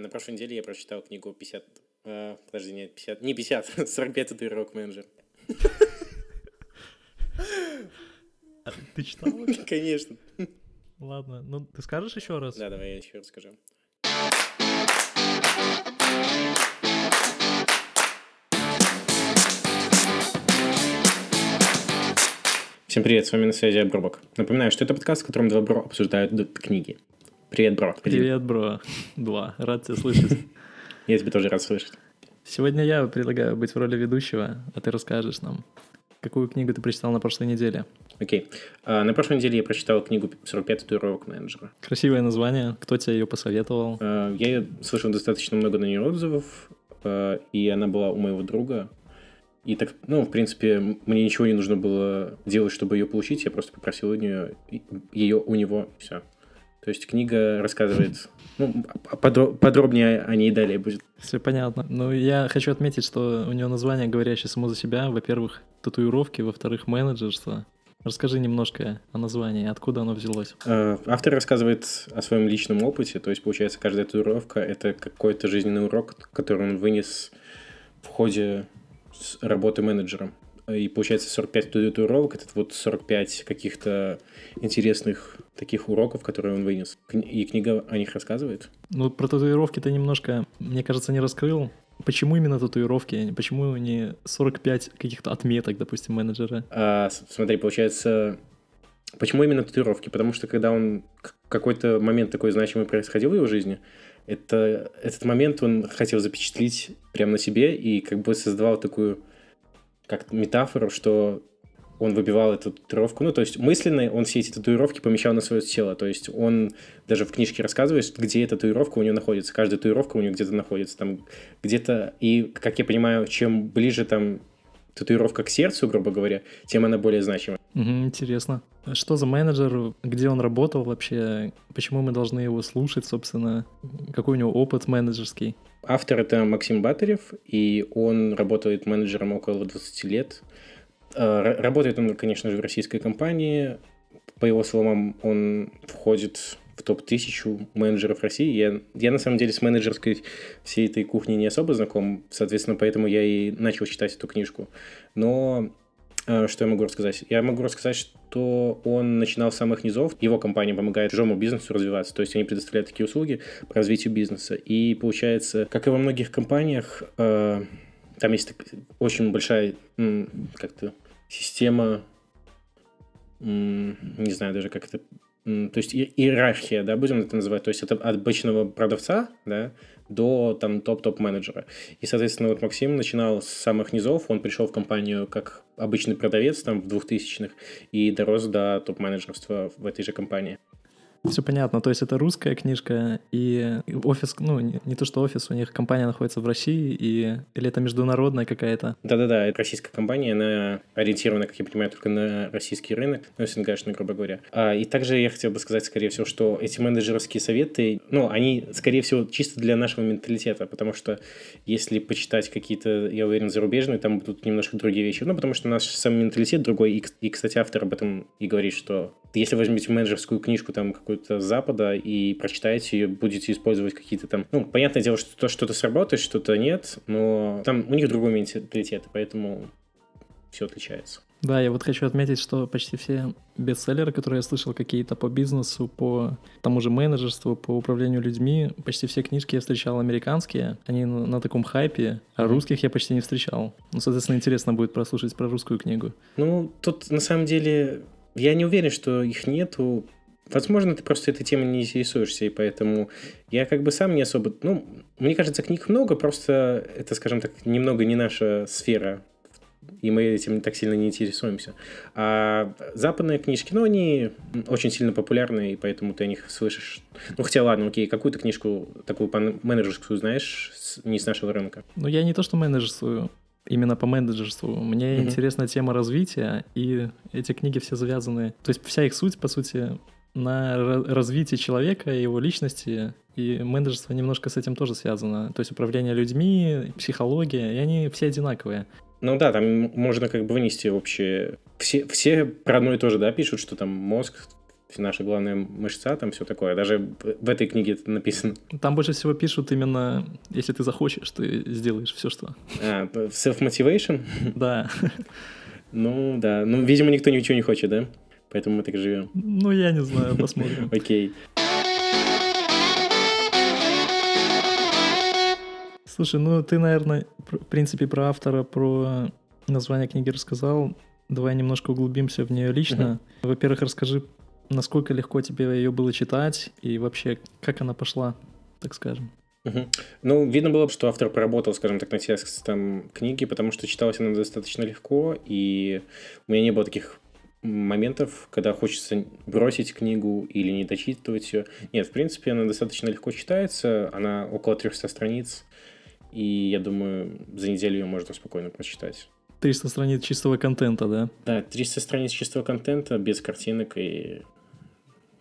на прошлой неделе я прочитал книгу 50... э, подожди, нет, 50... Не 50, 45 татуировок менеджер. А Ты читал? Конечно. Ладно, ну ты скажешь еще раз? Да, давай я еще расскажу. Всем привет, с вами на связи Обробок. Напоминаю, что это подкаст, в котором два бро обсуждают книги. Привет, бро. Привет, бро. Два. Рад тебя слышать. Я тебя тоже рад слышать. Сегодня я предлагаю быть в роли ведущего, а ты расскажешь нам, какую книгу ты прочитал на прошлой неделе. Окей. А, на прошлой неделе я прочитал книгу «45 татуировок менеджера». Красивое название. Кто тебе ее посоветовал? А, Я слышал достаточно много на нее отзывов, а, и она была у моего друга. И так, ну, в принципе, м- мне ничего не нужно было делать, чтобы ее получить. Я просто попросил у нее, ее у него, все. То есть книга рассказывает, ну, подро- подробнее о ней далее будет. Все понятно. Ну, я хочу отметить, что у него название, говорящее само за себя. Во-первых, татуировки, во-вторых, менеджерство. Расскажи немножко о названии, откуда оно взялось. Э, Автор рассказывает о своем личном опыте, то есть, получается, каждая татуировка — это какой-то жизненный урок, который он вынес в ходе работы менеджером. И получается 45 татуировок — это вот 45 каких-то интересных таких уроков, которые он вынес. И книга о них рассказывает. Ну, про татуировки ты немножко, мне кажется, не раскрыл. Почему именно татуировки? Почему не 45 каких-то отметок, допустим, менеджера? А, смотри, получается, почему именно татуировки? Потому что когда он какой-то момент такой значимый происходил в его жизни, это, этот момент он хотел запечатлить прямо на себе и как бы создавал такую как метафору, что он выбивал эту татуировку. Ну, то есть мысленно он все эти татуировки помещал на свое тело. То есть он даже в книжке рассказывает, где эта татуировка у него находится. Каждая татуировка у него где-то находится. Там где-то... И, как я понимаю, чем ближе там татуировка к сердцу, грубо говоря, тем она более значима. Интересно. А Что за менеджер? Где он работал вообще? Почему мы должны его слушать, собственно? Какой у него опыт менеджерский? Автор это Максим Батарев, и он работает менеджером около 20 лет. Р- Работает он, конечно же, в российской компании. По его словам, он входит в топ-1000 менеджеров России. Я, я, на самом деле, с менеджерской всей этой кухней не особо знаком, соответственно, поэтому я и начал читать эту книжку. Но что я могу рассказать? Я могу рассказать, что он начинал с самых низов. Его компания помогает чужому бизнесу развиваться. То есть они предоставляют такие услуги по развитию бизнеса. И получается, как и во многих компаниях, э, там есть очень большая как-то система, не знаю даже как это, то есть иерархия, да, будем это называть, то есть это от обычного продавца, да, до там топ-топ-менеджера. И, соответственно, вот Максим начинал с самых низов, он пришел в компанию как обычный продавец там в 2000-х и дорос до топ-менеджерства в этой же компании. Все понятно. То есть это русская книжка, и офис, ну, не, не то что офис, у них компания находится в России, и или это международная какая-то? Да-да-да, российская компания, она ориентирована, как я понимаю, только на российский рынок, ну, СНГшный, грубо говоря. А, и также я хотел бы сказать, скорее всего, что эти менеджерские советы, ну, они, скорее всего, чисто для нашего менталитета, потому что если почитать какие-то, я уверен, зарубежные, там будут немножко другие вещи. Ну, потому что наш сам менталитет другой, и, и, кстати, автор об этом и говорит, что если возьмете менеджерскую книжку там какую-то Запада и прочитаете ее, будете использовать какие-то там... Ну, понятное дело, что то- что-то сработает, что-то нет, но там у них другой менталитет, поэтому все отличается. Да, я вот хочу отметить, что почти все бестселлеры, которые я слышал, какие-то по бизнесу, по тому же менеджерству, по управлению людьми, почти все книжки я встречал американские, они на, на таком хайпе, а русских я почти не встречал. Ну, соответственно, интересно будет прослушать про русскую книгу. Ну, тут на самом деле я не уверен, что их нету. Возможно, ты просто этой темой не интересуешься, и поэтому я как бы сам не особо... Ну, мне кажется, книг много, просто это, скажем так, немного не наша сфера, и мы этим так сильно не интересуемся. А западные книжки, ну, они очень сильно популярны, и поэтому ты о них слышишь. Ну, хотя ладно, окей, какую-то книжку такую по- менеджерскую знаешь, не с нашего рынка? Ну, я не то, что менеджерствую, именно по менеджерству. Мне Мгм. интересна тема развития, и эти книги все завязаны. То есть вся их суть, по сути, на ра- развитии человека, его личности, и менеджерство немножко с этим тоже связано. То есть управление людьми, психология, и они все одинаковые. Ну да, там можно как бы вынести общее... Все, все про одно и то же, да, пишут, что там мозг наша главная мышца, там все такое. Даже в этой книге это написано. Там больше всего пишут именно, если ты захочешь, ты сделаешь все, что... А, self-motivation? Да. Ну, да. Ну, видимо, никто ничего не хочет, да? Поэтому мы так живем. Ну, я не знаю, посмотрим. Окей. Слушай, ну ты, наверное, в принципе, про автора, про название книги рассказал. Давай немножко углубимся в нее лично. Uh-huh. Во-первых, расскажи, насколько легко тебе ее было читать и вообще, как она пошла, так скажем. Угу. Ну, видно было, что автор поработал, скажем так, над текстом книги, потому что читалась она достаточно легко, и у меня не было таких моментов, когда хочется бросить книгу или не дочитывать ее. Нет, в принципе, она достаточно легко читается, она около 300 страниц, и я думаю, за неделю ее можно спокойно прочитать. 300 страниц чистого контента, да? Да, 300 страниц чистого контента, без картинок и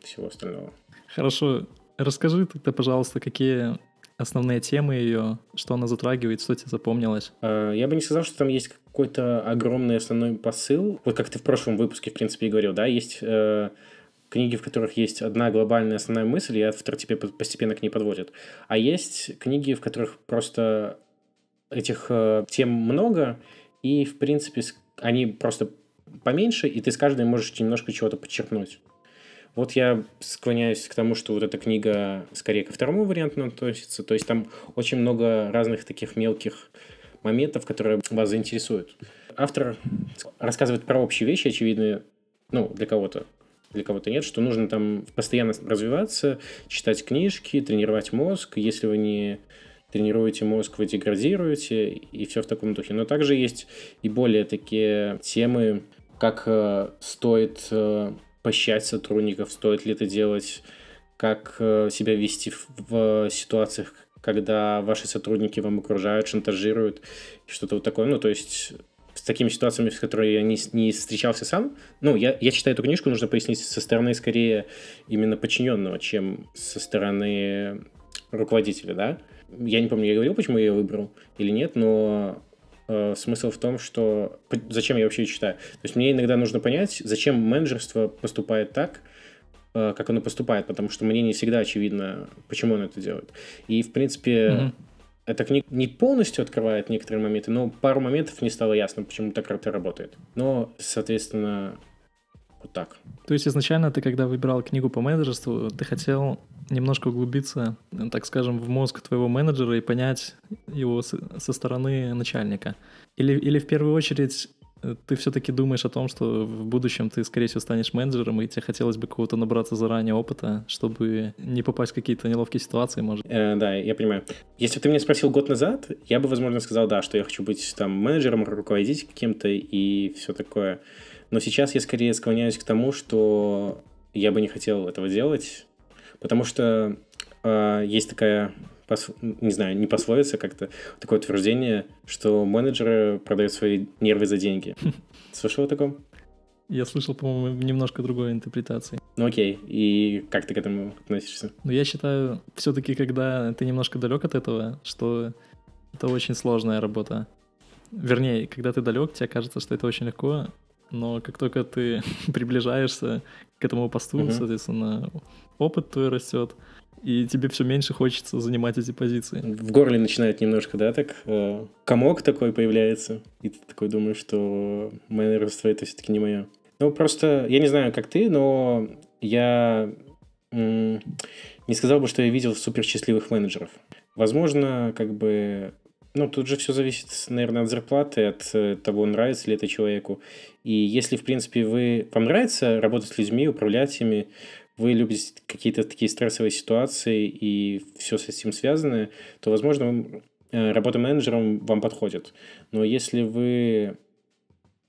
всего остального. Хорошо. Расскажи тогда, пожалуйста, какие основные темы ее, что она затрагивает, что тебе запомнилось? А, я бы не сказал, что там есть какой-то огромный основной посыл. Вот как ты в прошлом выпуске, в принципе, и говорил, да, есть э, книги, в которых есть одна глобальная основная мысль, и автор тебе постепенно к ней подводит. А есть книги, в которых просто этих э, тем много, и, в принципе, они просто поменьше, и ты с каждой можешь немножко чего-то подчеркнуть. Вот я склоняюсь к тому, что вот эта книга скорее ко второму варианту относится. То есть там очень много разных таких мелких моментов, которые вас заинтересуют. Автор рассказывает про общие вещи, очевидно, ну, для кого-то, для кого-то нет, что нужно там постоянно развиваться, читать книжки, тренировать мозг. Если вы не тренируете мозг, вы деградируете, и все в таком духе. Но также есть и более такие темы, как э, стоит э, поощрять сотрудников, стоит ли это делать, как э, себя вести в, в ситуациях, когда ваши сотрудники вам окружают, шантажируют, что-то вот такое. Ну, то есть с такими ситуациями, с которыми я не, не встречался сам. Ну, я, я читаю эту книжку, нужно пояснить, со стороны скорее именно подчиненного, чем со стороны руководителя, да. Я не помню, я говорил, почему я ее выбрал или нет, но э, смысл в том, что зачем я вообще читаю. То есть мне иногда нужно понять, зачем менеджерство поступает так, как оно поступает, потому что мне не всегда очевидно, почему оно это делает. И, в принципе, mm-hmm. эта книга не полностью открывает некоторые моменты, но пару моментов не стало ясно, почему так это работает. Но, соответственно, вот так. То есть изначально ты, когда выбирал книгу по менеджерству, ты хотел немножко углубиться, так скажем, в мозг твоего менеджера и понять его со стороны начальника? Или, или в первую очередь э, ты все-таки думаешь о том, что в будущем ты, скорее всего, станешь менеджером, и тебе хотелось бы кого-то набраться заранее опыта, чтобы не попасть в какие-то неловкие ситуации, может? Э, да, я понимаю. Если бы ты меня спросил год назад, я бы, возможно, сказал, да, что я хочу быть там менеджером, руководить каким-то и все такое. Но сейчас я скорее склоняюсь к тому, что я бы не хотел этого делать, потому что э, есть такая, пос... не знаю, не пословица как-то, такое утверждение, что менеджеры продают свои нервы за деньги. Слышал о таком? Я слышал, по-моему, немножко другой интерпретации. Ну окей, и как ты к этому относишься? Ну я считаю, все-таки, когда ты немножко далек от этого, что это очень сложная работа. Вернее, когда ты далек, тебе кажется, что это очень легко, но как только ты приближаешься к этому посту, uh-huh. соответственно, опыт твой растет, и тебе все меньше хочется занимать эти позиции. В горле начинает немножко, да, так э, комок такой появляется, и ты такой думаешь, что менеджерство это все-таки не мое. Ну, просто, я не знаю, как ты, но я м- не сказал бы, что я видел супер счастливых менеджеров. Возможно, как бы ну, тут же все зависит, наверное, от зарплаты, от э, того, нравится ли это человеку. И если, в принципе, вы, вам нравится работать с людьми, управлять ими, вы любите какие-то такие стрессовые ситуации и все с этим связанное, то, возможно, э, работа менеджером вам подходит. Но если вы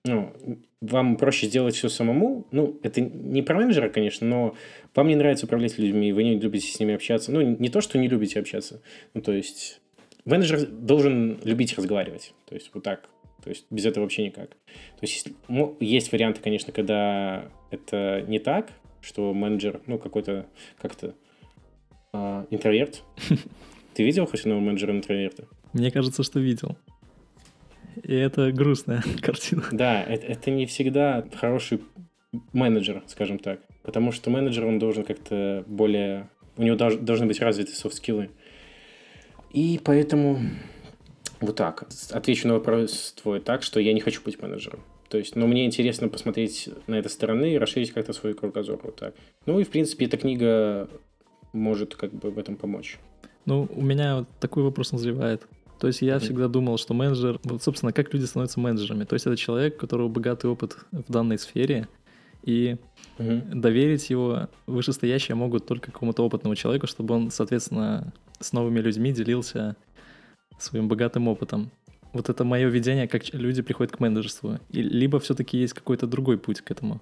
ну, вам проще сделать все самому, ну, это не про менеджера, конечно, но вам не нравится управлять людьми, вы не любите с ними общаться. Ну, не то, что не любите общаться, ну, то есть менеджер должен любить разговаривать. То есть вот так. То есть без этого вообще никак. То есть ну, есть варианты, конечно, когда это не так, что менеджер, ну, какой-то как-то э, интроверт. Ты видел хоть одного менеджера интроверта? Мне кажется, что видел. И это грустная картина. Да, это, это не всегда хороший менеджер, скажем так. Потому что менеджер, он должен как-то более... У него дож, должны быть развиты софт-скиллы. И поэтому вот так. Отвечу на вопрос твой так, что я не хочу быть менеджером. То есть, но мне интересно посмотреть на это стороны и расширить как-то свой кругозор. Вот так. Ну и, в принципе, эта книга может как бы в этом помочь. Ну, у меня вот такой вопрос назревает. То есть я mm-hmm. всегда думал, что менеджер, вот, собственно, как люди становятся менеджерами. То есть это человек, у которого богатый опыт в данной сфере, и mm-hmm. доверить его вышестоящие могут только какому-то опытному человеку, чтобы он, соответственно, с новыми людьми делился своим богатым опытом. Вот это мое видение, как люди приходят к менеджерству. И, либо все-таки есть какой-то другой путь к этому.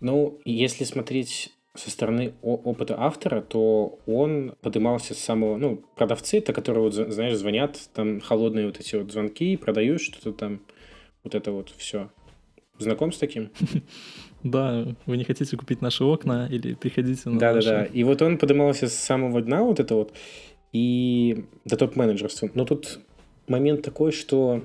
Ну, если смотреть со стороны опыта автора, то он поднимался с самого... Ну, продавцы, это которые, вот, знаешь, звонят, там холодные вот эти вот звонки, продают что-то там, вот это вот все. Знаком с таким? Да, вы не хотите купить наши окна или приходите на Да, наши... да, да. И вот он поднимался с самого дна, вот это вот, и до топ-менеджерства. Но тут момент такой, что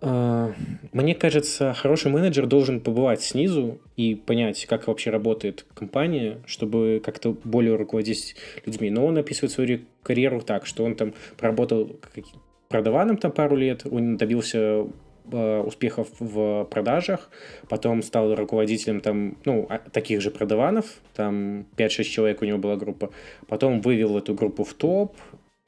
э, мне кажется, хороший менеджер должен побывать снизу и понять, как вообще работает компания, чтобы как-то более руководить людьми. Но он описывает свою карьеру так, что он там проработал продаваном там пару лет, он добился э, успехов в продажах, потом стал руководителем там, ну, а, таких же продаванов, там 5-6 человек у него была группа, потом вывел эту группу в топ,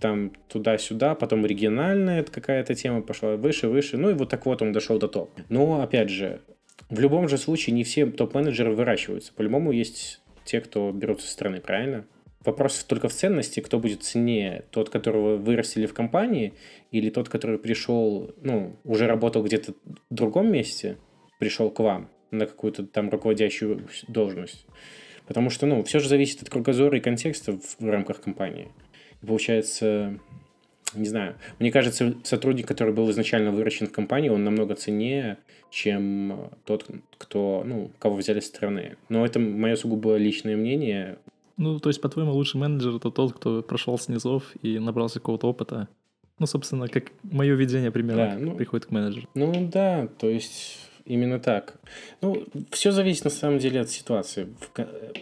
там туда-сюда, потом региональная какая-то тема пошла выше, выше, ну и вот так вот он дошел до топ. Но, опять же, в любом же случае не все топ-менеджеры выращиваются. По-любому есть те, кто берутся со стороны, правильно? Вопрос только в ценности, кто будет ценнее, тот, которого вырастили в компании, или тот, который пришел, ну, уже работал где-то в другом месте, пришел к вам на какую-то там руководящую должность. Потому что, ну, все же зависит от кругозора и контекста в рамках компании получается, не знаю, мне кажется, сотрудник, который был изначально выращен в компании, он намного ценнее, чем тот, кто, ну, кого взяли с стороны. Но это мое сугубо личное мнение. Ну, то есть, по-твоему, лучший менеджер — это тот, кто прошел с низов и набрался какого-то опыта? Ну, собственно, как мое видение примерно да, ну, приходит к менеджеру. Ну, да, то есть Именно так. Ну, все зависит на самом деле от ситуации.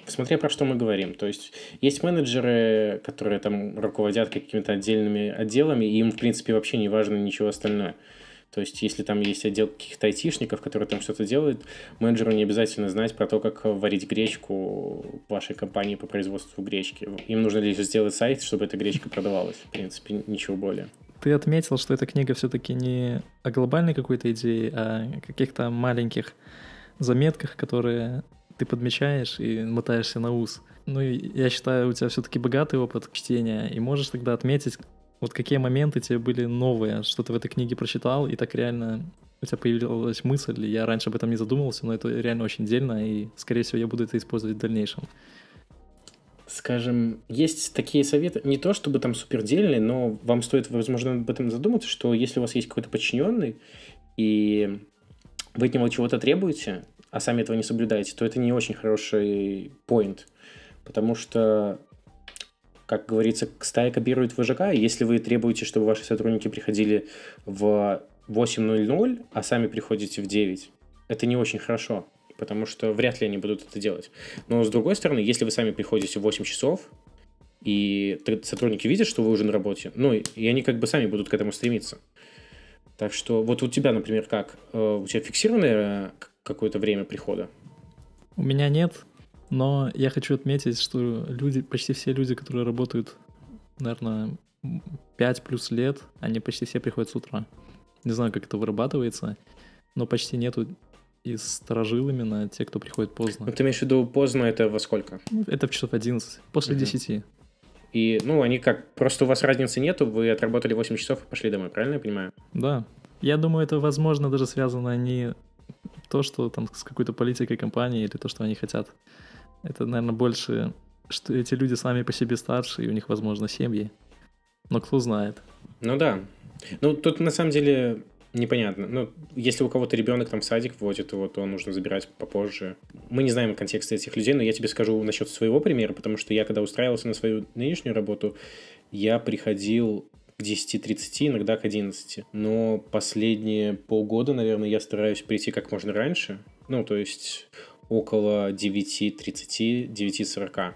Смотря про что мы говорим. То есть, есть менеджеры, которые там руководят какими-то отдельными отделами, и им, в принципе, вообще не важно ничего остальное. То есть, если там есть отдел каких-то айтишников, которые там что-то делают, менеджеру не обязательно знать про то, как варить гречку в вашей компании по производству гречки. Им нужно лишь сделать сайт, чтобы эта гречка продавалась. В принципе, ничего более. Ты отметил, что эта книга все-таки не о глобальной какой-то идее, а о каких-то маленьких заметках, которые ты подмечаешь и мотаешься на ус. Ну, я считаю, у тебя все-таки богатый опыт чтения, и можешь тогда отметить, вот какие моменты тебе были новые, что ты в этой книге прочитал, и так реально у тебя появилась мысль, я раньше об этом не задумывался, но это реально очень дельно, и, скорее всего, я буду это использовать в дальнейшем скажем, есть такие советы, не то чтобы там супердельные, но вам стоит, возможно, об этом задуматься, что если у вас есть какой-то подчиненный, и вы от него чего-то требуете, а сами этого не соблюдаете, то это не очень хороший поинт, потому что, как говорится, стая копирует вожака, и если вы требуете, чтобы ваши сотрудники приходили в 8.00, а сами приходите в 9, это не очень хорошо потому что вряд ли они будут это делать. Но с другой стороны, если вы сами приходите в 8 часов, и сотрудники видят, что вы уже на работе, ну, и они как бы сами будут к этому стремиться. Так что вот у тебя, например, как? Э, у тебя фиксированное какое-то время прихода? У меня нет, но я хочу отметить, что люди, почти все люди, которые работают, наверное, 5 плюс лет, они почти все приходят с утра. Не знаю, как это вырабатывается, но почти нету из старожил именно, те, кто приходит поздно. Ну, ты имеешь в виду поздно, это во сколько? Ну, это в часов 11, после угу. 10. И, ну, они как, просто у вас разницы нету, вы отработали 8 часов и пошли домой, правильно я понимаю? Да. Я думаю, это, возможно, даже связано не то, что там с какой-то политикой компании или то, что они хотят. Это, наверное, больше, что эти люди сами по себе старше, и у них, возможно, семьи. Но кто знает. Ну да. Ну, тут на самом деле Непонятно. Ну, если у кого-то ребенок там в садик вводит его, то нужно забирать попозже. Мы не знаем контекста этих людей, но я тебе скажу насчет своего примера, потому что я, когда устраивался на свою нынешнюю работу, я приходил к 10.30, иногда к 11. Но последние полгода, наверное, я стараюсь прийти как можно раньше. Ну, то есть около 9.30, 9.40.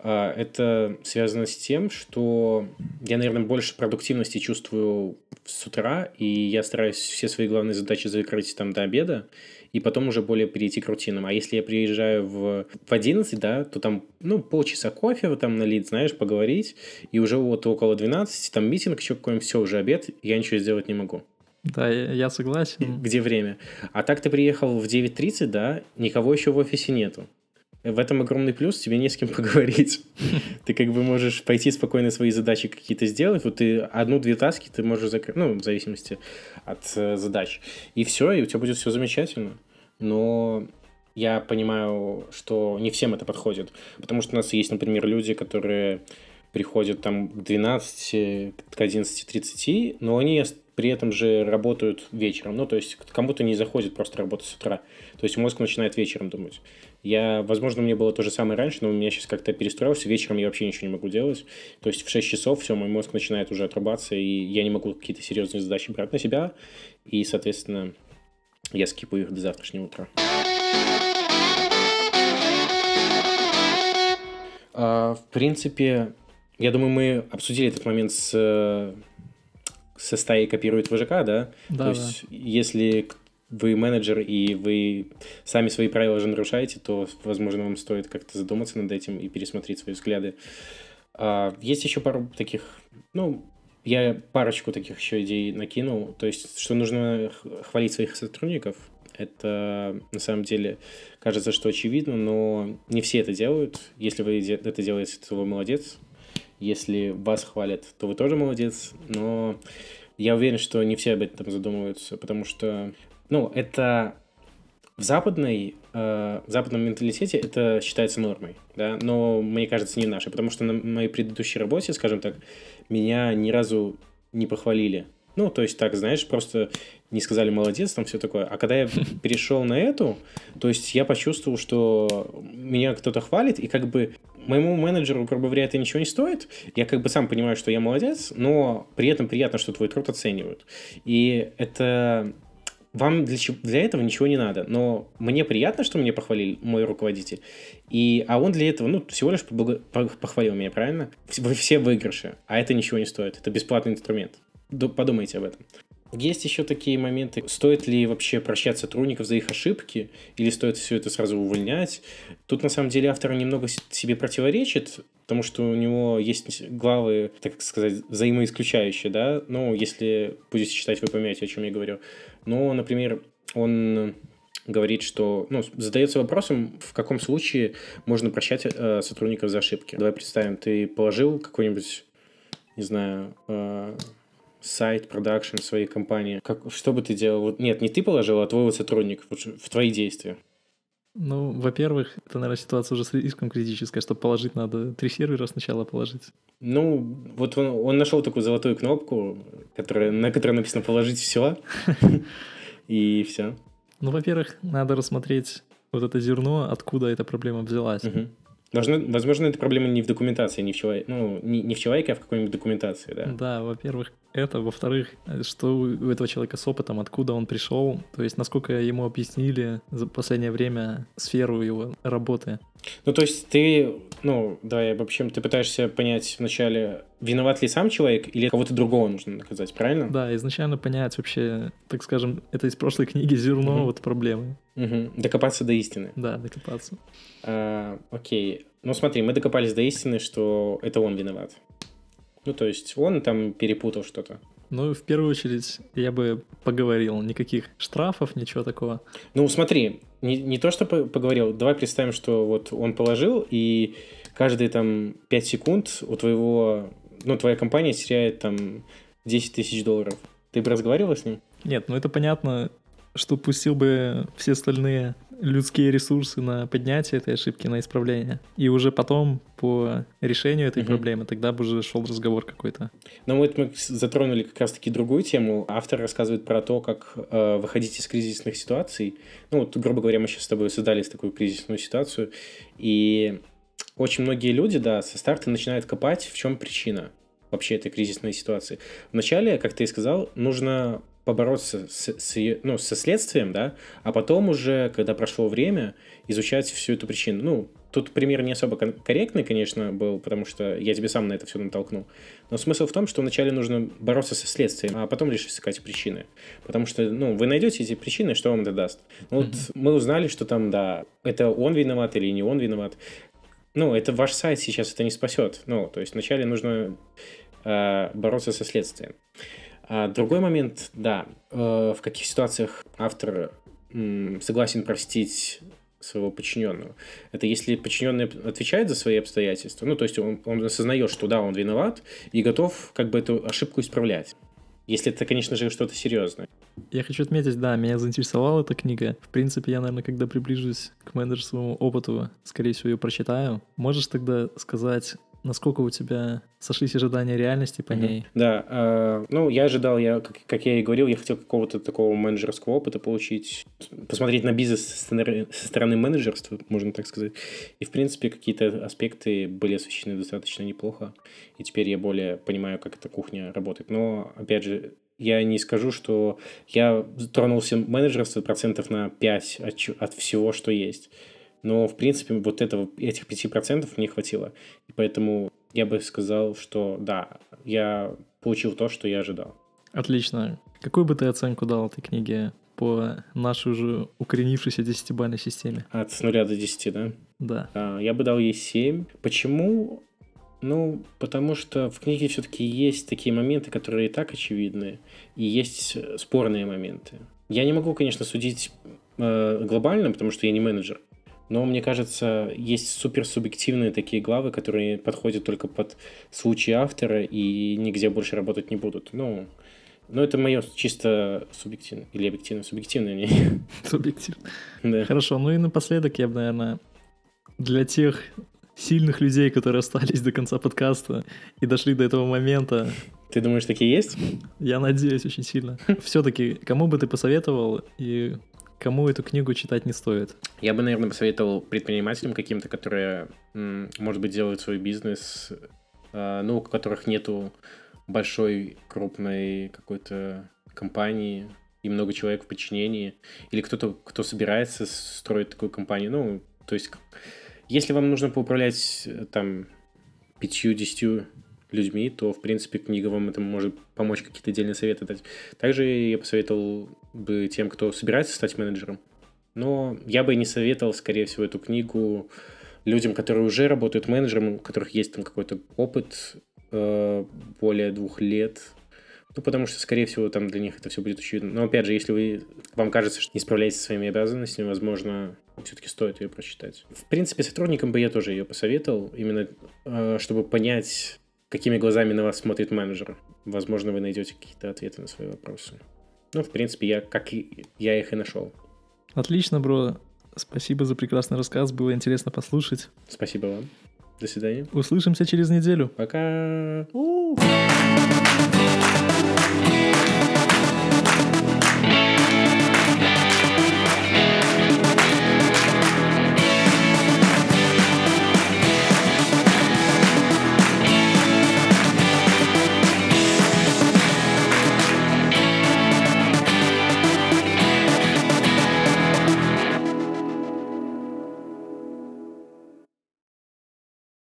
А, это связано с тем, что я, наверное, больше продуктивности чувствую с утра, и я стараюсь все свои главные задачи закрыть там до обеда, и потом уже более перейти к рутинам. А если я приезжаю в, в 11, да, то там, ну, полчаса кофе вот там налить, знаешь, поговорить, и уже вот около 12, там митинг еще какой-нибудь, все, уже обед, я ничего сделать не могу. Да, я согласен. Где время? А так ты приехал в 9.30, да, никого еще в офисе нету в этом огромный плюс, тебе не с кем поговорить. Ты как бы можешь пойти спокойно свои задачи какие-то сделать. Вот ты одну-две таски ты можешь закрыть, ну, в зависимости от э, задач. И все, и у тебя будет все замечательно. Но я понимаю, что не всем это подходит. Потому что у нас есть, например, люди, которые приходят там к 12, к 11.30, но они при этом же работают вечером. Ну, то есть кому-то не заходит просто работать с утра. То есть мозг начинает вечером думать. Я, возможно, мне было то же самое раньше, но у меня сейчас как-то перестроился. Вечером я вообще ничего не могу делать. То есть в 6 часов все, мой мозг начинает уже отрубаться, и я не могу какие-то серьезные задачи брать на себя. И, соответственно, я скипаю их до завтрашнего утра. А, в принципе, я думаю, мы обсудили этот момент с со стаей копирует ВЖК, да? Да. То да. есть, если вы менеджер и вы сами свои правила же нарушаете, то, возможно, вам стоит как-то задуматься над этим и пересмотреть свои взгляды. А, есть еще пару таких, ну, я парочку таких еще идей накинул. То есть, что нужно хвалить своих сотрудников, это на самом деле кажется, что очевидно, но не все это делают. Если вы это делаете, то вы молодец. Если вас хвалят, то вы тоже молодец. Но я уверен, что не все об этом задумываются, потому что ну, это в западной, э, в западном менталитете это считается нормой, да, но мне кажется не нашей, потому что на моей предыдущей работе, скажем так, меня ни разу не похвалили. Ну, то есть так, знаешь, просто не сказали молодец, там все такое. А когда я перешел на эту, то есть я почувствовал, что меня кто-то хвалит, и как бы моему менеджеру, грубо говоря, это ничего не стоит. Я как бы сам понимаю, что я молодец, но при этом приятно, что твой труд оценивают. И это вам для, для этого ничего не надо, но мне приятно, что меня похвалил мой руководитель, и, а он для этого, ну, всего лишь похвалил меня, правильно? Вы все выигрыши, а это ничего не стоит, это бесплатный инструмент. Подумайте об этом. Есть еще такие моменты, стоит ли вообще прощать сотрудников за их ошибки, или стоит все это сразу увольнять. Тут, на самом деле, автор немного себе противоречит, потому что у него есть главы, так сказать, взаимоисключающие, да, ну, если будете читать, вы поймете, о чем я говорю. Но, например, он говорит, что, ну, задается вопросом, в каком случае можно прощать э, сотрудников за ошибки. Давай представим, ты положил какой-нибудь, не знаю, э, сайт, продакшн своей компании. Как, что бы ты делал? Вот, нет, не ты положил, а твой вот сотрудник вот, в твои действия. Ну, во-первых, это, наверное, ситуация уже слишком критическая, чтобы положить надо три сервера сначала положить. Ну, вот он, он нашел такую золотую кнопку, которая, на которой написано «положить все», и все. Ну, во-первых, надо рассмотреть вот это зерно, откуда эта проблема взялась. Возможно, эта проблема не в документации, не в, человеке, ну, не, не в человеке, а в какой-нибудь документации, да? Да, во-первых, это. Во-вторых, что у этого человека с опытом, откуда он пришел, то есть насколько ему объяснили за последнее время сферу его работы. Ну, то есть ты, ну, да, в общем, ты пытаешься понять вначале, виноват ли сам человек или кого-то другого нужно наказать, правильно? Да, изначально понять вообще, так скажем, это из прошлой книги зерно угу. вот проблемы. Угу. Докопаться до истины. Да, докопаться. А, окей. Ну, смотри, мы докопались до истины, что это он виноват. Ну, то есть он там перепутал что-то. Ну, в первую очередь, я бы поговорил. Никаких штрафов, ничего такого. Ну, смотри, не, не то, что поговорил. Давай представим, что вот он положил, и каждые там 5 секунд у твоего... Ну, твоя компания теряет там 10 тысяч долларов. Ты бы разговаривал с ним? Нет, ну это понятно, что пустил бы все остальные людские ресурсы на поднятие этой ошибки, на исправление. И уже потом по решению этой угу. проблемы тогда бы уже шел разговор какой-то. Ну вот мы затронули как раз-таки другую тему. Автор рассказывает про то, как э, выходить из кризисных ситуаций. Ну вот, грубо говоря, мы сейчас с тобой создали такую кризисную ситуацию. И очень многие люди, да, со старта начинают копать, в чем причина вообще этой кризисной ситуации. Вначале, как ты и сказал, нужно побороться с, с, ну, со следствием, да, а потом уже, когда прошло время, изучать всю эту причину. Ну, тут пример не особо корректный, конечно, был, потому что я тебе сам на это все натолкнул. Но смысл в том, что вначале нужно бороться со следствием, а потом лишь искать причины. Потому что, ну, вы найдете эти причины, что вам это даст. Ну, вот mm-hmm. мы узнали, что там, да, это он виноват или не он виноват. Ну, это ваш сайт сейчас это не спасет. Ну, то есть вначале нужно э, бороться со следствием. А другой момент, да, э, в каких ситуациях автор согласен простить своего подчиненного. Это если подчиненный отвечает за свои обстоятельства, ну, то есть он, он осознает, что да, он виноват, и готов как бы эту ошибку исправлять. Если это, конечно же, что-то серьезное. Я хочу отметить, да, меня заинтересовала эта книга. В принципе, я, наверное, когда приближусь к менеджерскому опыту, скорее всего, ее прочитаю. Можешь тогда сказать, насколько у тебя сошлись ожидания реальности по ней? Да, э, ну, я ожидал, я, как, как я и говорил, я хотел какого-то такого менеджерского опыта получить, посмотреть на бизнес со стороны, менеджерства, можно так сказать. И, в принципе, какие-то аспекты были освещены достаточно неплохо. И теперь я более понимаю, как эта кухня работает. Но, опять же, я не скажу, что я тронулся менеджерство процентов на 5 от, от всего, что есть. Но, в принципе, вот этого, этих 5% мне хватило. И поэтому я бы сказал, что да, я получил то, что я ожидал. Отлично. Какую бы ты оценку дал этой книге по нашей уже укоренившейся десятибальной системе? От с нуля до 10, да? Да. А, я бы дал ей 7. Почему? Ну, потому что в книге все-таки есть такие моменты, которые и так очевидны, и есть спорные моменты. Я не могу, конечно, судить э, глобально, потому что я не менеджер. Но мне кажется, есть супер субъективные такие главы, которые подходят только под случай автора и нигде больше работать не будут. Ну, ну это мое чисто субъективное или объективно субъективное мнение. Субъективно. Да. Хорошо, ну и напоследок я бы, наверное, для тех сильных людей, которые остались до конца подкаста и дошли до этого момента. Ты думаешь, такие есть? Я надеюсь очень сильно. Все-таки, кому бы ты посоветовал и кому эту книгу читать не стоит? Я бы, наверное, посоветовал предпринимателям каким-то, которые, может быть, делают свой бизнес, а, ну, у которых нету большой, крупной какой-то компании и много человек в подчинении, или кто-то, кто собирается строить такую компанию. Ну, то есть, если вам нужно поуправлять э, там пятью-десятью людьми, то, в принципе, книга вам это может помочь какие-то отдельные советы дать. Также я посоветовал бы тем, кто собирается стать менеджером, но я бы не советовал, скорее всего, эту книгу людям, которые уже работают менеджером, у которых есть там какой-то опыт э, более двух лет, ну, потому что, скорее всего, там для них это все будет очевидно. Но, опять же, если вы, вам кажется, что не справляетесь со своими обязанностями, возможно, все-таки стоит ее прочитать. В принципе, сотрудникам бы я тоже ее посоветовал, именно э, чтобы понять, какими глазами на вас смотрит менеджер. Возможно, вы найдете какие-то ответы на свои вопросы. Ну, в принципе, я, как и, я их и нашел. Отлично, бро. Спасибо за прекрасный рассказ, было интересно послушать. Спасибо вам. До свидания. Услышимся через неделю. Пока.